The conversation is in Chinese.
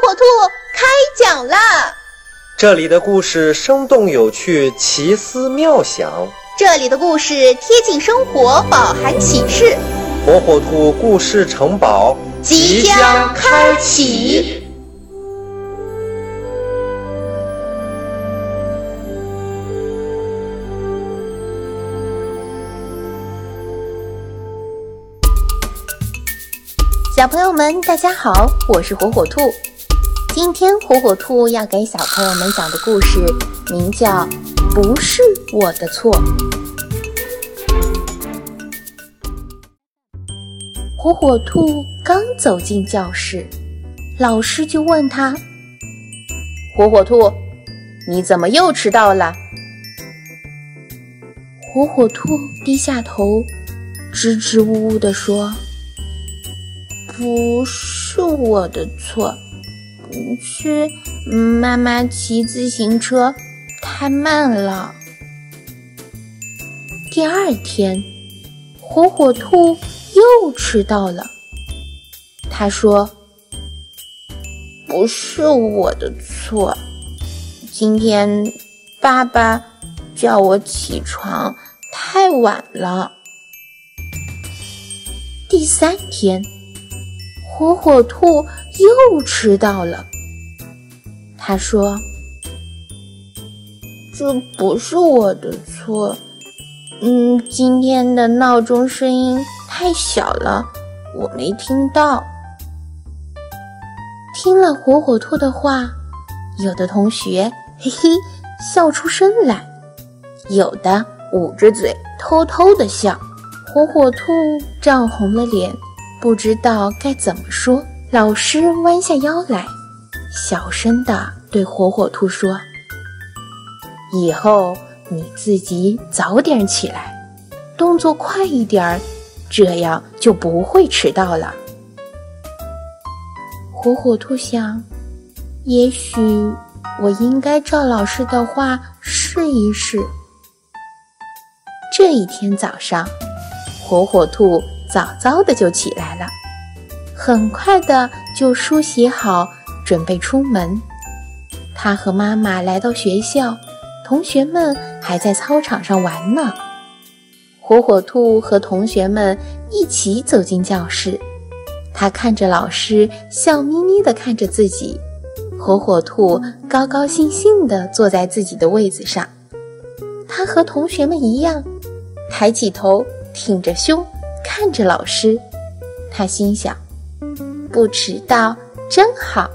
火兔开讲啦！这里的故事生动有趣，奇思妙想；这里的故事贴近生活，饱含启示。火火兔故事城堡即将开启。小朋友们，大家好，我是火火兔。今天火火兔要给小朋友们讲的故事名叫《不是我的错》。火火兔刚走进教室，老师就问他：“火火兔，你怎么又迟到了？”火火兔低下头，支支吾吾地说。不是我的错，是妈妈骑自行车太慢了。第二天，火火兔又迟到了。他说：“不是我的错，今天爸爸叫我起床太晚了。”第三天。火火兔又迟到了。他说：“这不是我的错，嗯，今天的闹钟声音太小了，我没听到。”听了火火兔的话，有的同学嘿嘿笑出声来，有的捂着嘴偷偷的笑。火火兔涨红了脸。不知道该怎么说，老师弯下腰来，小声地对火火兔说：“以后你自己早点起来，动作快一点儿，这样就不会迟到了。”火火兔想，也许我应该照老师的话试一试。这一天早上，火火兔。早早的就起来了，很快的就梳洗好，准备出门。他和妈妈来到学校，同学们还在操场上玩呢。火火兔和同学们一起走进教室，他看着老师，笑眯眯地看着自己。火火兔高高兴兴地坐在自己的位子上，他和同学们一样，抬起头，挺着胸。看着老师，他心想：“不迟到真好。”